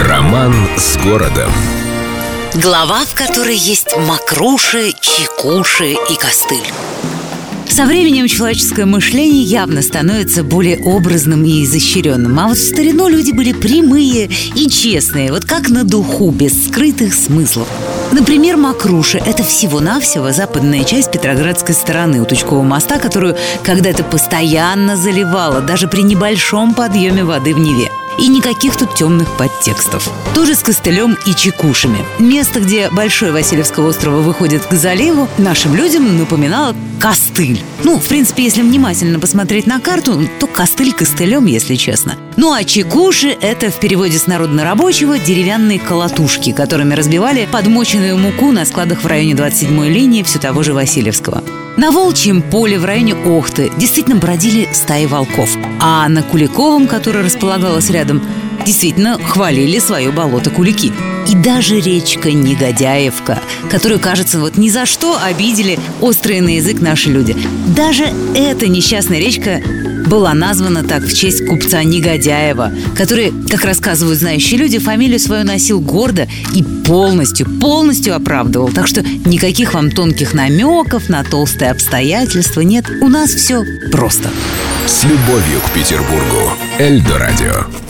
Роман с городом. Глава, в которой есть макруши, чекуши и костыль. Со временем человеческое мышление явно становится более образным и изощренным. А вот в старину люди были прямые и честные, вот как на духу, без скрытых смыслов. Например, Макруши – это всего-навсего западная часть Петроградской стороны у Тучкового моста, которую когда-то постоянно заливала, даже при небольшом подъеме воды в Неве. И никаких тут темных подтекстов. Тоже с костылем и чекушами. Место, где Большой Васильевского острова выходит к заливу, нашим людям напоминало костыль. Ну, в принципе, если внимательно посмотреть на карту, то костыль костылем, если честно. Ну а чекуши – это в переводе с народно-рабочего деревянные колотушки, которыми разбивали подмоченную муку на складах в районе 27-й линии все того же Васильевского. На Волчьем поле в районе Охты действительно бродили стаи волков. А на Куликовом, которое располагалось рядом, действительно хвалили свое болото Кулики. И даже речка Негодяевка, которую, кажется, вот ни за что обидели острые на язык наши люди. Даже эта несчастная речка была названа так в честь купца Негодяева, который, как рассказывают знающие люди, фамилию свою носил гордо и полностью, полностью оправдывал. Так что никаких вам тонких намеков на толстые обстоятельства нет. У нас все просто. С любовью к Петербургу. Эльдо радио.